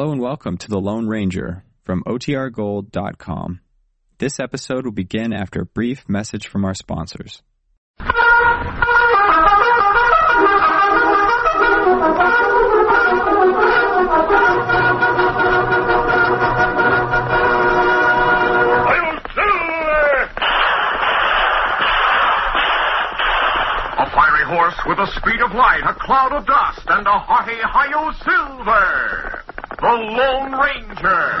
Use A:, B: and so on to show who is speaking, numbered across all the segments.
A: Hello and welcome to The Lone Ranger from OTRGold.com. This episode will begin after a brief message from our sponsors.
B: A fiery horse with the speed of light, a cloud of dust, and a hearty hi-yo silver. The Lone Ranger.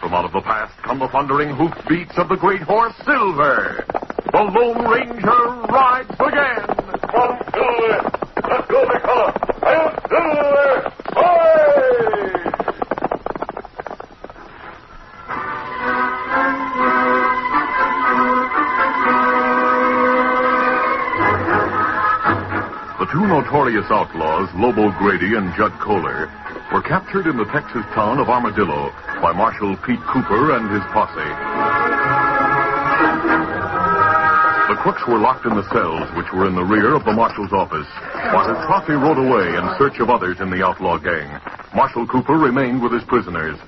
B: From out of the past come the thundering hoofbeats of the great horse Silver. The Lone Ranger rides again. Come, Silver! Let's go, fella! Hail, Silver! Away! The two notorious outlaws, Lobo Grady and Judd Kohler, were captured in the Texas town of Armadillo by Marshal Pete Cooper and his posse. The crooks were locked in the cells which were in the rear of the marshal's office, while his posse rode away in search of others in the outlaw gang. Marshal Cooper remained with his prisoners.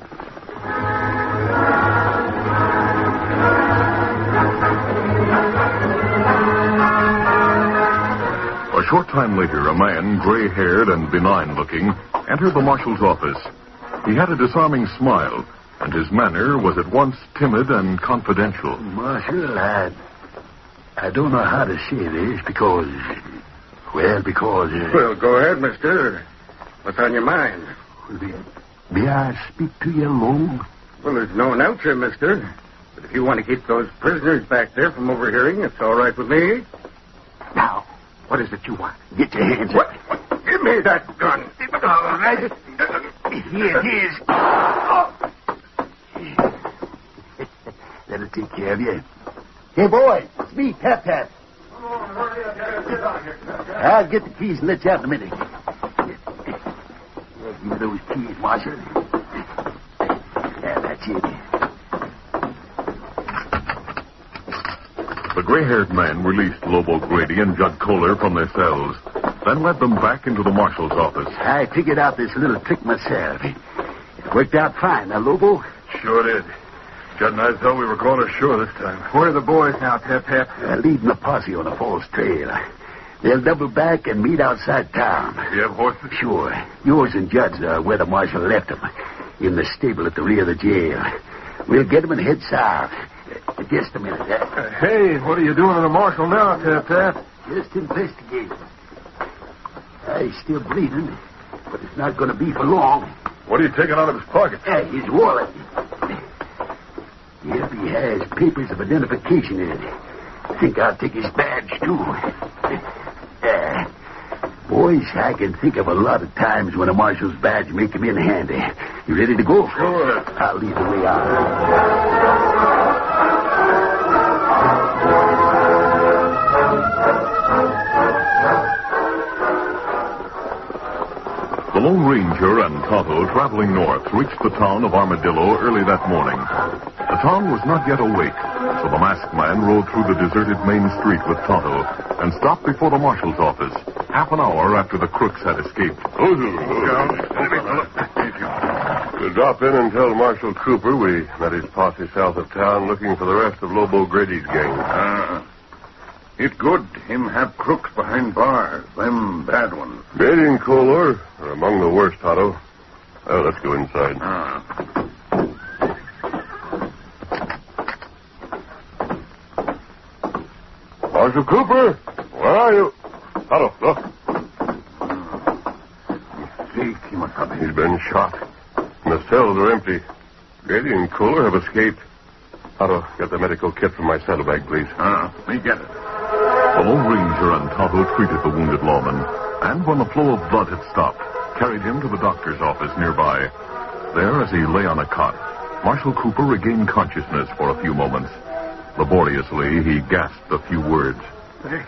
B: A short time later, a man, gray haired and benign looking, entered the marshal's office. He had a disarming smile, and his manner was at once timid and confidential.
C: Marshal, I, I don't know how to say this because, well, because. Uh,
D: Well, go ahead, mister. What's on your mind?
C: may I speak to you alone?
D: Well, there's no announcer, mister. But if you want to keep those prisoners back there from overhearing, it's all right with me.
C: Now,
D: What is it you want?
C: get your hands up.
D: what? Give me that gun.
C: All right. Here it is. That'll take care of you. Hey, boy, it's me, Tap Tap. I'll get the keys and let you out in a minute. Yeah, give me those keys, Marshal. Yeah, that's it.
B: The gray haired man released Lobo Grady and Judd Kohler from their cells, then led them back into the marshal's office.
C: I figured out this little trick myself. It worked out fine, now, Lobo.
D: Sure did. Judd and I thought we were going ashore this time. Where are the boys now, Tap Tap?
C: Uh, leading the posse on a false trail. They'll double back and meet outside town.
D: You have horses?
C: Sure. Yours and Judd's are where the marshal left them. In the stable at the rear of the jail. We'll get them and head south. Just a minute, uh,
D: hey, what are you doing to the marshal now, Tap Tap?
C: Just investigating. Eye's still bleeding, but it's not going to be for long.
B: What are you taking out of his pocket?
C: Hey, his wallet. Yep, he has papers of identification in it. I Think I'll take his badge, too. Uh, boys, I can think of a lot of times when a marshal's badge may come in handy. You ready to go?
B: Sure.
C: I'll lead the way out.
B: Lone Ranger and Tonto, traveling north, reached the town of Armadillo early that morning. The town was not yet awake, so the masked man rode through the deserted main street with Tonto and stopped before the marshal's office half an hour after the crooks had escaped.
E: We'll drop in and tell Marshal Cooper we met his posse south of town looking for the rest of Lobo Grady's gang.
D: Ah. It good him have crooks behind bars, them bad ones.
E: And Kohler are among the worst, Tonto. Well, let's go inside.
D: Ah.
E: Marshal Cooper, where are you? Tonto, look.
D: See, Kimasabi.
E: He's been shot. And the cells are empty. Grady and Kohler have escaped. Tonto, get the medical kit from my saddlebag, please.
D: Ah, me get it.
B: The Lone Ranger and Tonto treated the wounded lawman, and when the flow of blood had stopped, carried him to the doctor's office nearby. There, as he lay on a cot, Marshal Cooper regained consciousness for a few moments. Laboriously, he gasped a few words.
D: They,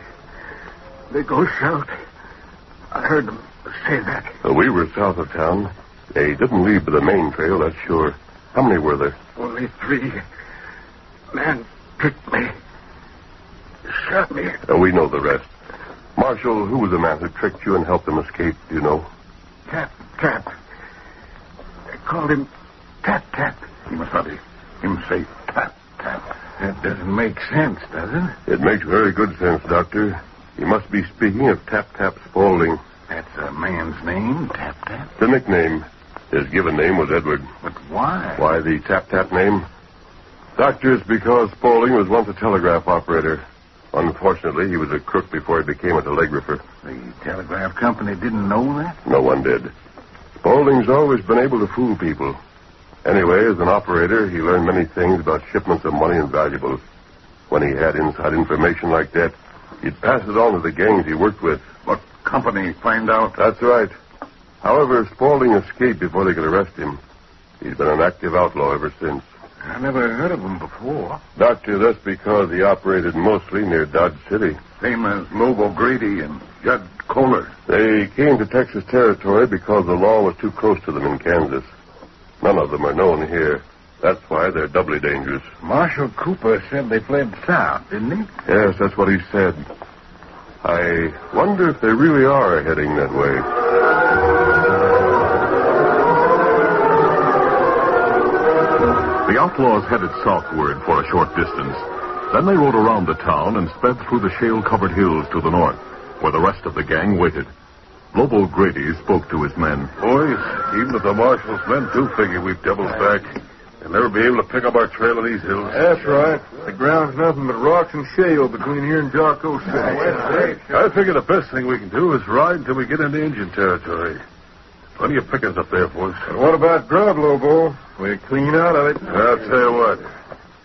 D: they go south. I heard them say that.
E: Uh, we were south of town. They didn't leave by the main trail, that's sure. How many were there?
D: Only three. Man tricked me. Shot me.
E: We know the rest. Marshal, who was the man who tricked you and helped them escape? Do you know?
D: Tap, tap. They called him Tap, tap. Kimasabi. Him say tap, tap. That doesn't make sense, does it?
E: It makes very good sense, Doctor. You must be speaking of Tap Tap Spaulding.
D: That's a man's name, Tap, tap.
E: The nickname. His given name was Edward.
D: But why?
E: Why the Tap Tap name? Doctor, it's because Spaulding was once a telegraph operator. Unfortunately, he was a crook before he became a telegrapher.
D: The telegraph company didn't know that?
E: No one did. Spaulding's always been able to fool people. Anyway, as an operator, he learned many things about shipments of money and valuables. When he had inside information like that, he'd pass it on to the gangs he worked with.
D: What company find out?
E: That's right. However, Spaulding escaped before they could arrest him. He's been an active outlaw ever since.
D: I never heard of them before.
E: Doctor, that's because he operated mostly near Dodge City.
D: Same as Lobo Grady and Judd Kohler.
E: They came to Texas territory because the law was too close to them in Kansas. None of them are known here. That's why they're doubly dangerous.
D: Marshal Cooper said they fled south, didn't he?
E: Yes, that's what he said. I wonder if they really are heading that way.
B: The outlaws headed southward for a short distance. Then they rode around the town and sped through the shale-covered hills to the north, where the rest of the gang waited. Lobo Grady spoke to his men.
E: Boys, even if the marshal's men do figure we've doubled back, and they'll never be able to pick up our trail in these hills.
F: That's right. The ground's nothing but rocks and shale between here and Jocko City.
E: I figure the best thing we can do is ride until we get into Indian territory. Plenty of pickings up there for us.
F: What about grub, Lobo? We're clean out of it.
E: I'll tell you what.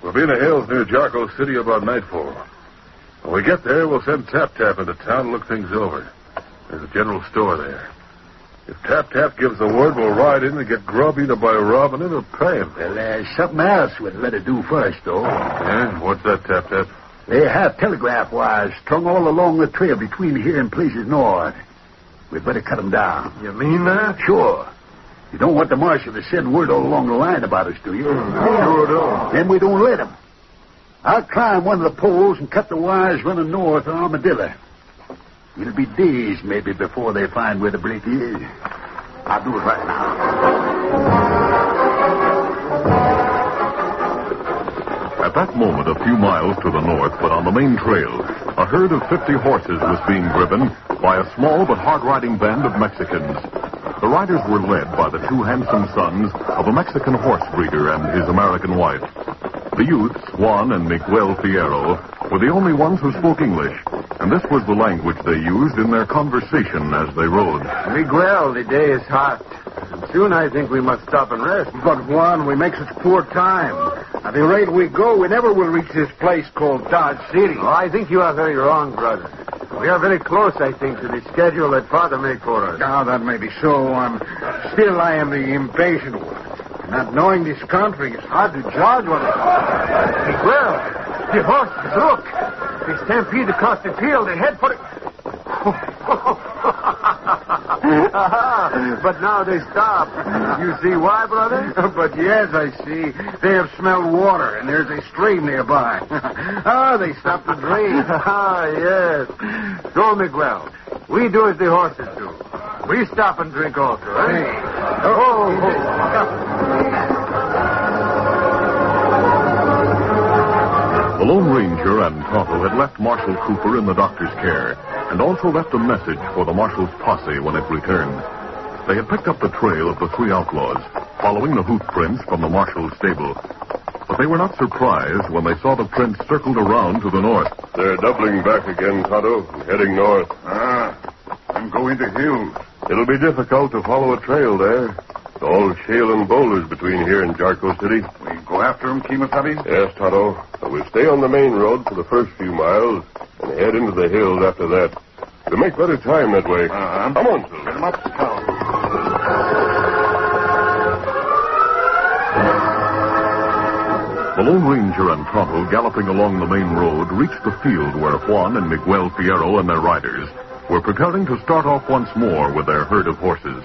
E: We'll be in the hills near Jocko City about nightfall. When we get there, we'll send Tap Tap into town to look things over. There's a general store there. If Tap Tap gives the word, we'll ride in and get grub either by robbing it or paying.
C: Well, there's something else we'd better do first, though.
E: Yeah? What's that, Tap Tap?
C: They have telegraph wires strung all along the trail between here and places north. We'd better cut them down.
F: You mean that?
C: Sure. You don't want the marshal to send word all along the line about us, do you?
F: Mm, sure don't.
C: Then we don't let him. I'll climb one of the poles and cut the wires running north of Armadillo. It'll be days, maybe, before they find where the break is. I'll do it right now.
B: At that moment, a few miles to the north, but on the main trail, a herd of 50 horses was being driven by a small but hard-riding band of Mexicans. The riders were led by the two handsome sons of a Mexican horse breeder and his American wife. The youths, Juan and Miguel Fierro, were the only ones who spoke English, and this was the language they used in their conversation as they rode.
G: Miguel, the day is hot. Soon I think we must stop and rest.
H: But, Juan, we make such poor time. At the rate we go, we never will reach this place called Dodge City.
G: Oh, I think you are very wrong, brother. We are very close, I think, to the schedule that Father made for us.
H: Now, that may be so, Juan. Still, I am the impatient one. Not knowing this country, it's hard to judge what it...
G: Miguel, the horses, look. They stampede across the field. They head for it. Oh, oh, oh. but now they stop. You see why, brother?
H: but yes, I see. They have smelled water, and there's a stream nearby. ah, they stopped to drink.
G: ah, yes. So, Miguel, we do as the horses do. We stop and drink also, eh?
H: Hey.
G: Oh,
B: The Lone Ranger and Tonto had left Marshal Cooper in the doctor's care and also left a message for the marshal's posse when it returned. They had picked up the trail of the three outlaws, following the hoof prints from the marshal's stable. But they were not surprised when they saw the prints circled around to the north.
E: They're doubling back again, Tonto, heading north.
H: Ah, I'm going to hills.
E: It'll be difficult to follow a trail there. It's all shale and boulders between here and Jarko City.
H: We go after him, Kimasabi?
E: Yes, Tonto. But we'll stay on the main road for the first few miles and head into the hills after that. We'll make better time that way.
H: Uh-huh.
E: Come on,
H: Get
E: Silver.
H: him up, Scout.
B: The Lone Ranger and Tonto, galloping along the main road, reached the field where Juan and Miguel Fierro and their riders were preparing to start off once more with their herd of horses.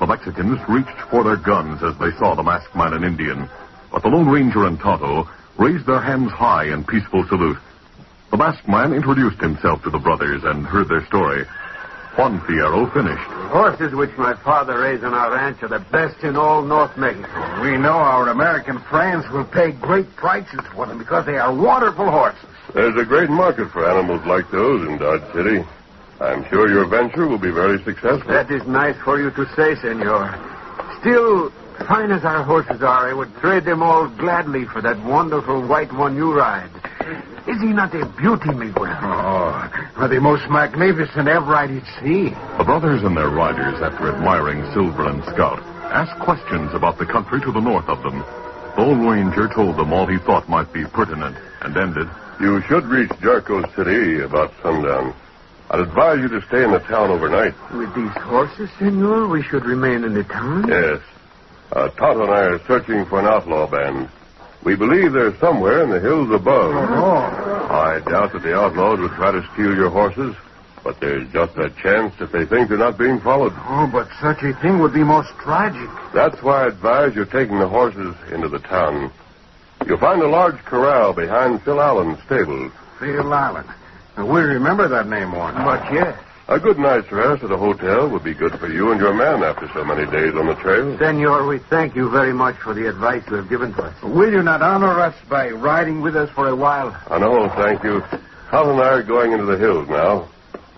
B: The Mexicans reached for their guns as they saw the masked man and Indian, but the Lone Ranger and Tonto raised their hands high in peaceful salute. The masked man introduced himself to the brothers and heard their story. Juan Fierro finished.
G: The horses which my father raised on our ranch are the best in all North Mexico.
H: We know our American friends will pay great prices for them because they are wonderful horses.
E: There's a great market for animals like those in Dodge City. I'm sure your venture will be very successful.
G: That is nice for you to say, senor. Still, fine as our horses are, I would trade them all gladly for that wonderful white one you ride. Is he not a beauty, Miguel?
H: Oh, the most magnificent ever I did see.
B: The brothers and their riders, after admiring Silver and Scout, asked questions about the country to the north of them. The Lone Ranger told them all he thought might be pertinent and ended.
E: You should reach Jarko City about sundown. I'd advise you to stay in the town overnight.
G: With these horses, senor, we should remain in the town?
E: Yes. Uh, Tonto and I are searching for an outlaw band. We believe they're somewhere in the hills above.
H: Oh.
E: I doubt that the outlaws would try to steal your horses, but there's just a chance that they think they're not being followed.
H: Oh, but such a thing would be most tragic.
E: That's why I advise you taking the horses into the town. You'll find a large corral behind Phil Allen's stables.
H: Phil Allen. Now, we remember that name, Warren.
G: But yes.
E: A good night's rest at a hotel would be good for you and your man after so many days on the trail.
G: Senor, we thank you very much for the advice you have given to us.
H: Will you not honor us by riding with us for a while?
E: Know, thank you. Hal and I are going into the hills now.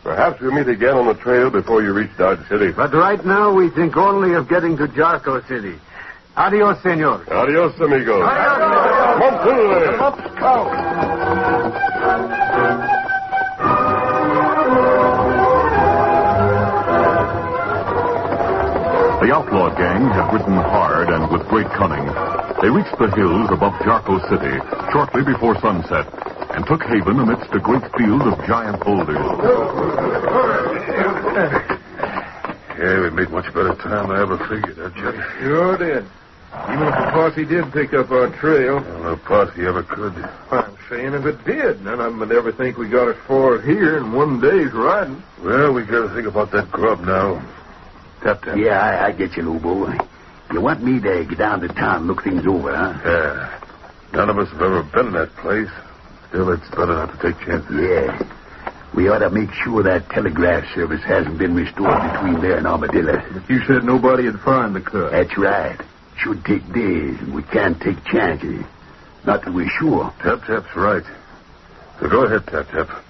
E: Perhaps we'll meet again on the trail before you reach Dodge City.
G: But right now, we think only of getting to Jarko City. Adios, senor.
E: Adios, amigo. Come on, Silver.
H: Up, Scout.
B: The outlaw gang had ridden hard and with great cunning. They reached the hills above Jarko City shortly before sunset and took haven amidst a great field of giant boulders.
E: Yeah, we made much better time than I ever figured, that Judge.
G: Sure did. Even if the posse did pick up our trail,
E: No posse ever could.
G: I'm saying if it did, none of them would ever think we got as far here in one day's riding.
E: Well, we gotta think about that grub now.
C: Yeah, I, I get you, little boy. You want me to get down to town and look things over, huh?
E: Yeah. None of us have ever been in that place. Still, it's better not to take chances.
C: Yeah. We ought to make sure that telegraph service hasn't been restored between there and Armadillo.
G: You said nobody would find the cut.
C: That's right. Should take days, and we can't take chances. Not that we're sure.
E: Tap Tap's right. So go ahead, Tap Tap.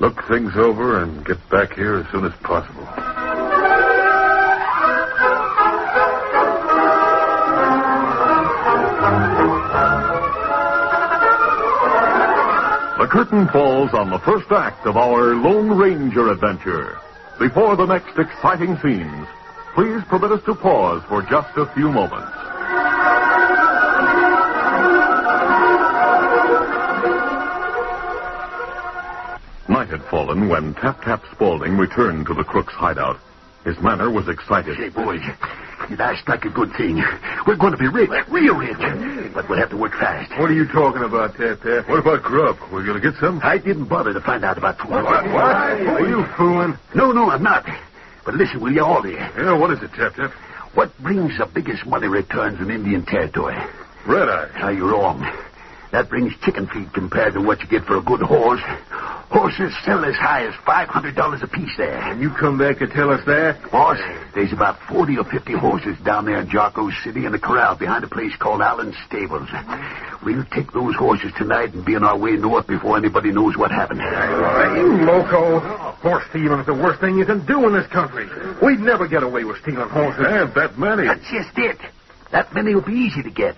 E: Look things over and get back here as soon as possible.
B: Curtain falls on the first act of our Lone Ranger adventure. Before the next exciting scenes, please permit us to pause for just a few moments. Night had fallen when Tap Tap Spaulding returned to the crook's hideout. His manner was excited.
C: Hey, boys, that's like a good thing. We're going to be rich, real rich. But we'll have to work fast.
F: What are you talking about, Tap Tap?
E: What about grub? We're going to get some?
C: I didn't bother to find out about food.
F: What? Are you fooling?
C: No, no, I'm not. But listen, will you all here?
E: Yeah, what is it, Tap Tap?
C: What brings the biggest money returns in Indian territory?
E: Red eye.
C: Now, you're wrong. That brings chicken feed compared to what you get for a good horse. Horses sell as high as $500 a piece there.
F: And you come back to tell us that?
C: Boss, there's about 40 or 50 horses down there in Jarko City in the corral behind a place called Allen's Stables. We'll take those horses tonight and be on our way north before anybody knows what happened.
F: You loco. Horse stealing is the worst thing you can do in this country. We'd never get away with stealing horses.
E: And that many.
C: That's just it. That many will be easy to get.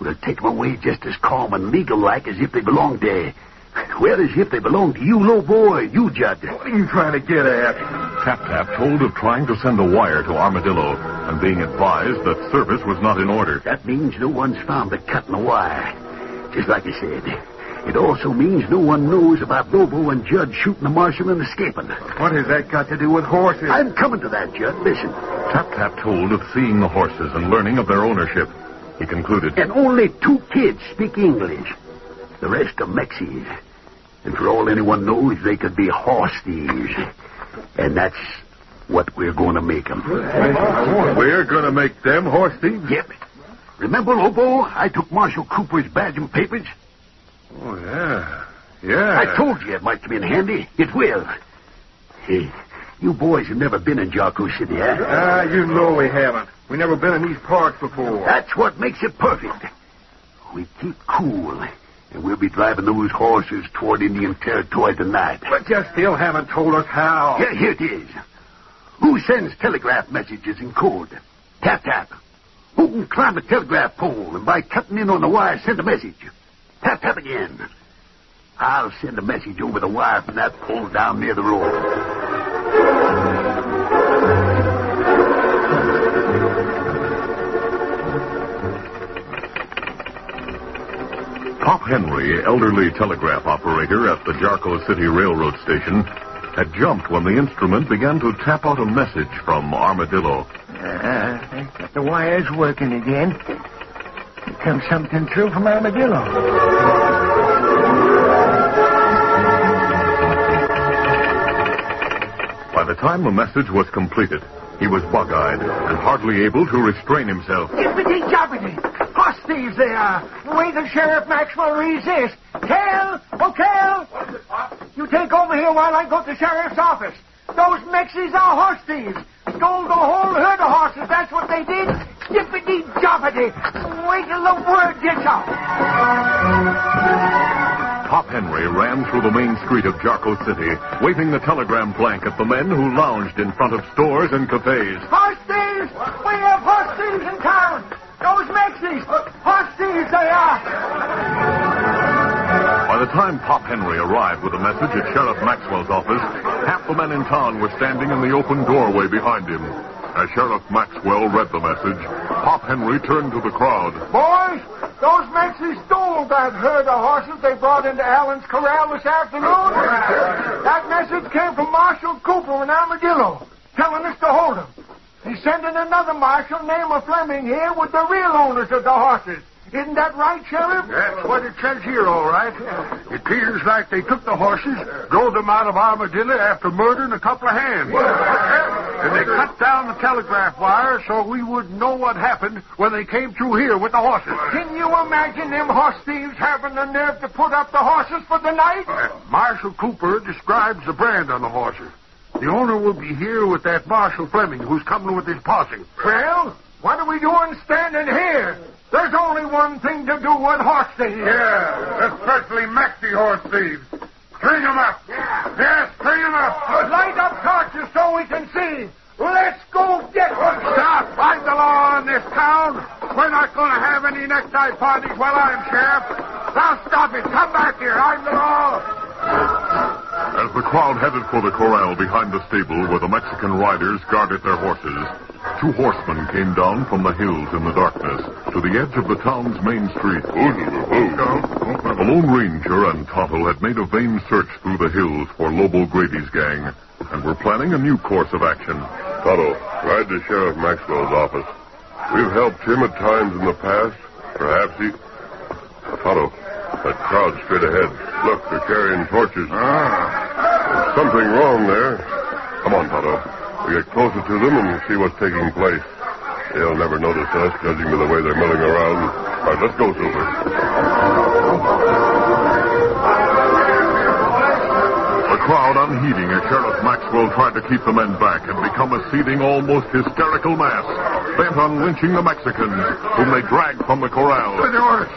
C: We'll take them away just as calm and legal like as if they belonged there. Well, as if they belonged to you, Lobo, boy, you, Judd.
F: What are you trying to get at?
B: Tap Tap told of trying to send a wire to Armadillo and being advised that service was not in order.
C: That means no one's found the cut in the wire. Just like I said. It also means no one knows about Lobo and Judd shooting the marshal and escaping.
F: What has that got to do with horses?
C: I'm coming to that, Judd. Listen.
B: Tap Tap told of seeing the horses and learning of their ownership. He concluded,
C: And only two kids speak English. The rest are Mexies. And for all anyone knows, they could be horse thieves. And that's what we're going to make them.
E: We're going to make them horse thieves?
C: Yep. Remember, Lobo, I took Marshal Cooper's badge and papers?
E: Oh, yeah. Yeah.
C: I told you it might come in handy. It will. Hey, you boys have never been in Jarko City, eh?
F: Ah, you know we haven't. We never been in these parts before.
C: That's what makes it perfect. We keep cool, and we'll be driving those horses toward Indian territory tonight.
F: But you still haven't told us how.
C: Here, here it is. Who sends telegraph messages in code? Tap, tap. Who can climb a telegraph pole and by cutting in on the wire send a message? Tap, tap again. I'll send a message over the wire from that pole down near the road.
B: Pop Henry, elderly telegraph operator at the Jarko City Railroad Station, had jumped when the instrument began to tap out a message from Armadillo.
I: Uh, the wire's working again. Here comes something through from Armadillo.
B: By the time the message was completed, he was bug-eyed and hardly able to restrain himself.
I: Yippity jobbity! Thieves they are! Wait till Sheriff Maxwell reads this. Cal! Oh, Cal! You take over here while I go to the sheriff's office. Those Mexies are horse thieves. Stole the whole herd of horses. That's what they did. Yippity jobbity! Wait till the word gets out.
B: Pop Henry ran through the main street of Jarko City, waving the telegram blank at the men who lounged in front of stores and cafes.
I: Horse thieves! We have horse thieves in town! Those Mexies!
B: By the time Pop Henry arrived with a message at Sheriff Maxwell's office, half the men in town were standing in the open doorway behind him. As Sheriff Maxwell read the message, Pop Henry turned to the crowd.
I: Boys, those Mexies stole that herd of horses they brought into Allen's corral this afternoon. That message came from Marshal Cooper in Armadillo, telling us to hold. He's sending another marshal named Fleming here with the real owners of the horses. Isn't that right, Sheriff?
D: That's what it says here, all right. It appears like they took the horses, drove them out of Armadillo after murdering a couple of hands. And they cut down the telegraph wire so we would know what happened when they came through here with the horses.
I: Can you imagine them horse thieves having the nerve to put up the horses for the night?
D: Marshal Cooper describes the brand on the horses. The owner will be here with that Marshal Fleming who's coming with his posse.
I: Well, what are we doing standing here? There's only one thing to do with horse thieves.
D: Yeah, especially Maxie horse thieves. String 'em up.
I: Yeah.
D: Yeah, string 'em up.
I: Light up torches so we can see. Let's go get one.
D: Stop! Find the law in this town. We're not going to have any necktie parties while I'm sheriff. Now stop it. Come back here. I'm the law.
B: As the crowd headed for the corral behind the stable where the Mexican riders guarded their horses, two horsemen came down from the hills in the darkness to the edge of the town's main street. Oh, the Lone Ranger and Tonto had made a vain search through the hills for Lobo Grady's gang and were planning a new course of action.
E: Tonto, ride to Sheriff Maxwell's office. We've helped him at times in the past. Perhaps he. Tonto, that crowd straight ahead. Look, they're carrying torches. Ah. There's something wrong there. Come on, Tonto. We get closer to them and see what's taking place. They'll never notice us, judging by the way they're milling around. All right, let's go, Silver.
B: The crowd unheeding as Sheriff Maxwell tried to keep the men back had become a seething, almost hysterical mass, bent on lynching the Mexicans, whom they dragged from the corral.
D: Senores.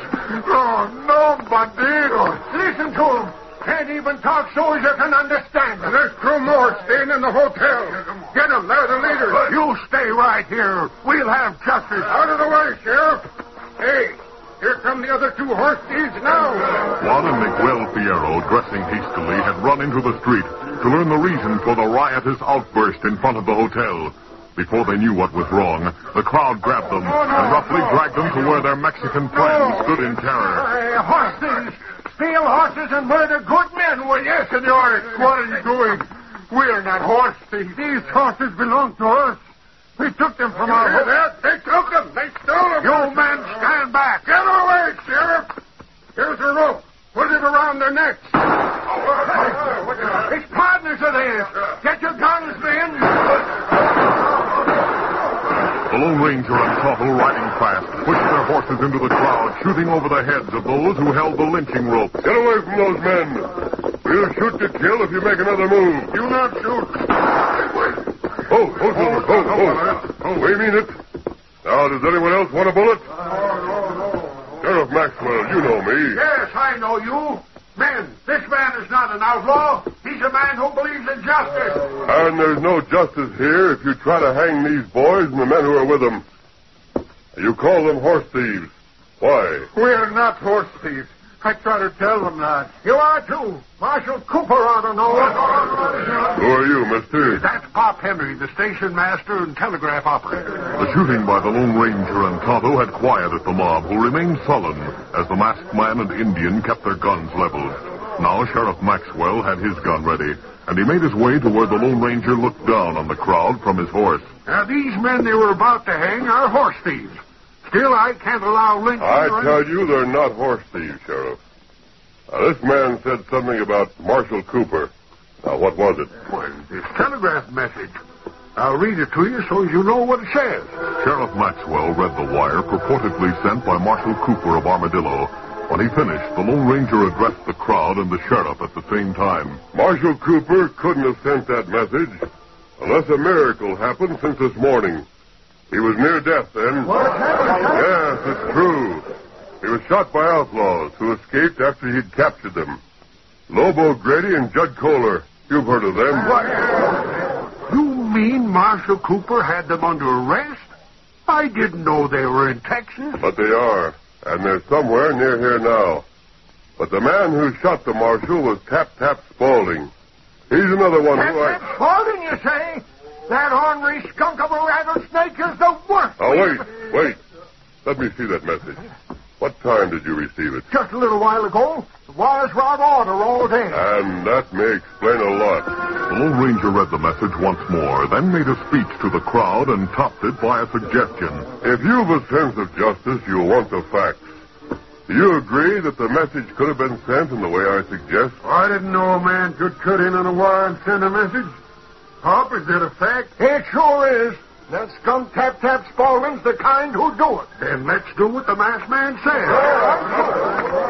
D: Oh, no, Bandido. Listen to him. Can't even talk so as you can understand them. There's two more staying in the hotel. Get them. They're the leaders. You stay right here. We'll have justice. Out of the way, Sheriff. Hey, here come the other two horse thieves now.
B: Juan and Miguel Fierro, dressing hastily, had run into the street to learn the reason for the riotous outburst in front of the hotel. Before they knew what was wrong, the crowd grabbed them and roughly dragged them to where their Mexican friends oh. stood in terror.
D: Hey, horse thieves. Steal horses and murder good men, will you, senores? What are you doing? We're not horse thieves. These horses belong to us. We took them from our home. They took them. They stole them. You men, stand back. Get away, Sheriff. Here's a rope. Put it around their necks. It's partners of theirs. Get your guns, men.
B: The Lone Ranger and Tonto, riding fast, pushed their horses into the crowd, shooting over the heads of those who held the lynching rope.
E: Get away from those men. We'll shoot to kill if you make another move.
D: You not shoot.
E: Oh, oh, Silver. Oh, oh. We mean it. Now, does anyone else want a bullet? No, no, no. Sheriff Maxwell, you know me.
D: Yes, I know you. Men, this man is not an outlaw. He's a man who believes in justice.
E: And there's no justice here if you try to hang these boys and the men who are with them. You call them horse thieves. Why?
D: We're not horse thieves. I try to tell them that. You are too. Marshal Cooper ought to know
E: Who are you, mister?
D: That's Pop Henry, the station master and telegraph operator.
B: The shooting by the Lone Ranger and Tonto had quieted the mob, who remained sullen as the masked man and Indian kept their guns leveled. Now Sheriff Maxwell had his gun ready, and he made his way to where the Lone Ranger looked down on the crowd from his horse.
D: Now, these men they were about to hang are horse thieves. Still, I can't allow lynching
E: I
D: or
E: tell you, they're not horse thieves, Sheriff. Now, this man said something about Marshal Cooper. Now, what was it?
D: Well, this telegraph message. I'll read it to you so you know what it says.
B: Sheriff Maxwell read the wire purportedly sent by Marshal Cooper of Armadillo. When he finished, the Lone Ranger addressed the crowd and the sheriff at the same time.
E: Marshal Cooper couldn't have sent that message unless a miracle happened since this morning. He was near death then. Yes, it's true. He was shot by outlaws who escaped after he'd captured them. Lobo Grady and Judd Kohler. You've heard of them. What?
D: You mean Marshal Cooper had them under arrest? I didn't know they were in Texas.
E: But they are, and they're somewhere near here now. But the man who shot the marshal was Tap Tap Spaulding. He's another one
D: That's
E: who I...
D: that Spaulding, you say? That ornery skunk of a rattlesnake is the worst.
E: Oh, wait, wait. Let me see that message. What time did you receive it?
D: Just a little while ago, the wires were out of order all day.
E: And that may explain a lot.
B: The Lone Ranger read the message once more, then made a speech to the crowd and topped it by a suggestion.
E: If you've a sense of justice, you'll want the facts. Do you agree that the message could have been sent in the way I suggest?
D: I didn't know a man could cut in on a wire and send a message. Pop, is that a fact? It sure is. That skunk tap tap Spaulding's the kind who do it. Then let's do what the masked man says.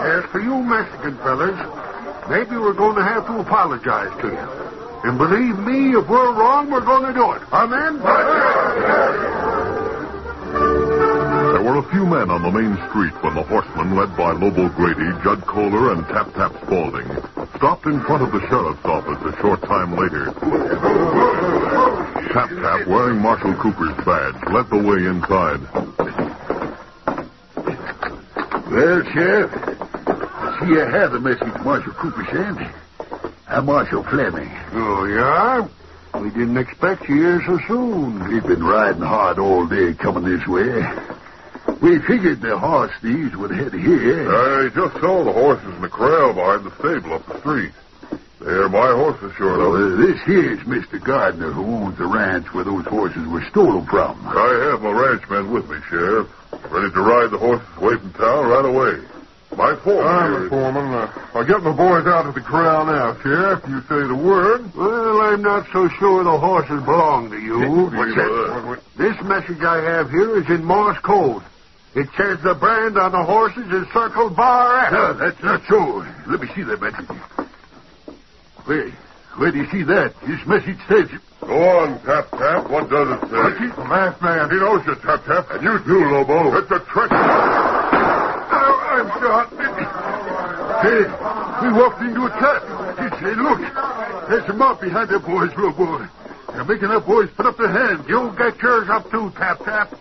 D: As for you Mexican fellas, maybe we're going to have to apologize to you. And believe me, if we're wrong, we're going to do it. Amen?
B: There were a few men on the main street when the horsemen, led by Lobo Grady, Judd Kohler, and Tap Tap Spaulding, stopped in front of the sheriff's office a short time later. Tap Tap, wearing Marshal Cooper's badge, led the way inside.
C: Well, Sheriff, I see I have the message Marshal Cooper sent. I'm Marshal Fleming.
D: Oh, you are? We didn't expect you here so soon.
C: We've been riding hard all day coming this way. We figured the horse thieves would head here.
E: I just saw the horses in the corral behind the stable up the street. They're my horses, sure enough.
C: Well, this here's Mr. Gardner, who owns the ranch where those horses were stolen from.
E: I have my ranchmen with me, Sheriff. Ready to ride the horses away from town right away. My foreman
D: I'm
E: here
D: the foreman. Uh, I'll get my boys out of the corral now, Sheriff. You say the word. Well, I'm not so sure the horses belong to you.
E: What's that?
D: This message I have here is in Morse code. It says the brand on the horses is circled bar F.
C: No, that's not so. Let me see that message. Where, where do you see that? This message says...
E: Go on, Tap Tap. What does it say?
D: What's it? Masked man.
E: He knows you, Tap Tap. And you too, Lobo. It's a trick.
D: Oh, I'm shot.
C: Hey, we walked into a trap. Hey, look. There's a mob behind the boys, Lobo. They're making our boys put up their hands.
D: You get yours up too, Tap Tap.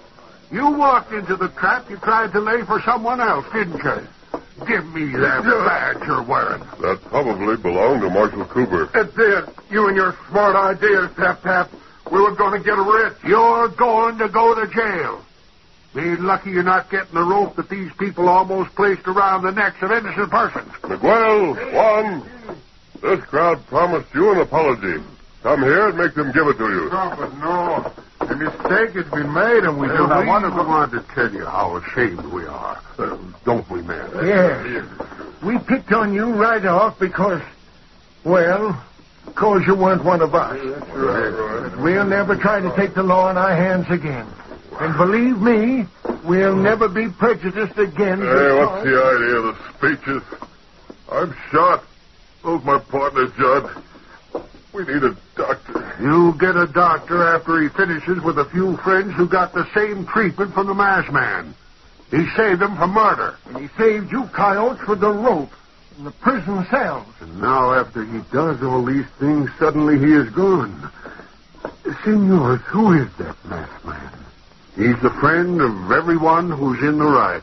D: You walked into the trap you tried to lay for someone else, didn't you? Give me that badge you're wearing.
E: That probably belonged to Marshal Cooper.
D: It did. You and your smart ideas, Tap Tap. We were going to get rich. You're going to go to jail. Be lucky you're not getting the rope that these people almost placed around the necks of innocent persons.
E: Miguel, Juan, this crowd promised you an apology. Come here and make them give it to you.
D: but no. A mistake has been made, and we
E: Well,
D: do not
E: we-
D: want to wanted to tell you how ashamed we are. Uh, don't we, man?
I: Yes. We picked on you right off because, well, because you weren't one of us. We'll never try to take the law in our hands again. And believe me, we'll never be prejudiced again.
E: Hey, what's the idea of the speeches? I'm shot. So's my partner, Judd. We need a doctor.
D: You get a doctor after he finishes with a few friends who got the same treatment from the masked man. He saved them from murder.
I: And he saved you coyotes with the rope in the prison cells.
D: And now, after he does all these things, suddenly he is gone. Senors, who is that masked man? He's the friend of everyone who's in the right,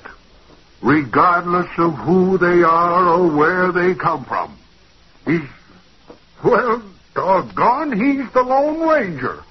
D: regardless of who they are or where they come from. He's, well, doggone, he's the Lone Ranger.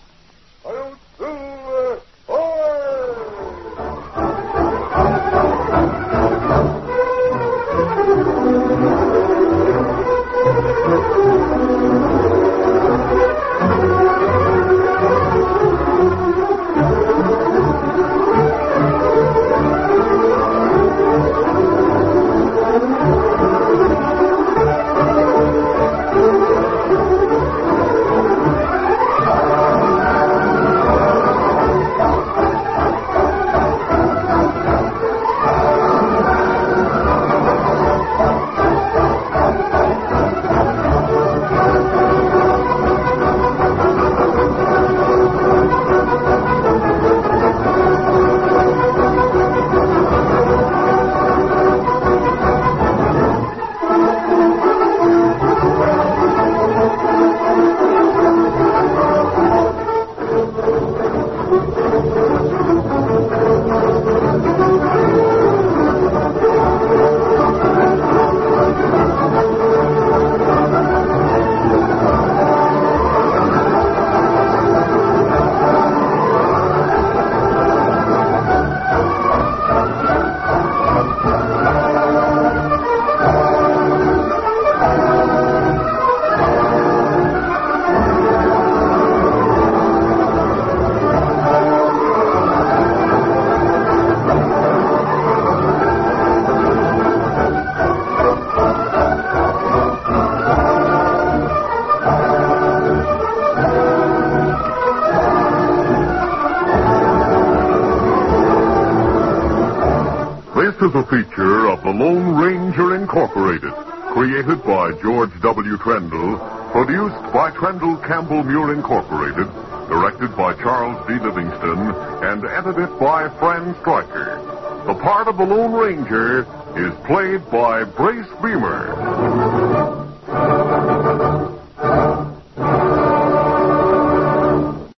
E: Campbell Muir Incorporated, directed by Charles D. Livingstone, and edited by Fran Striker. The part of the Lone Ranger is played by Brace.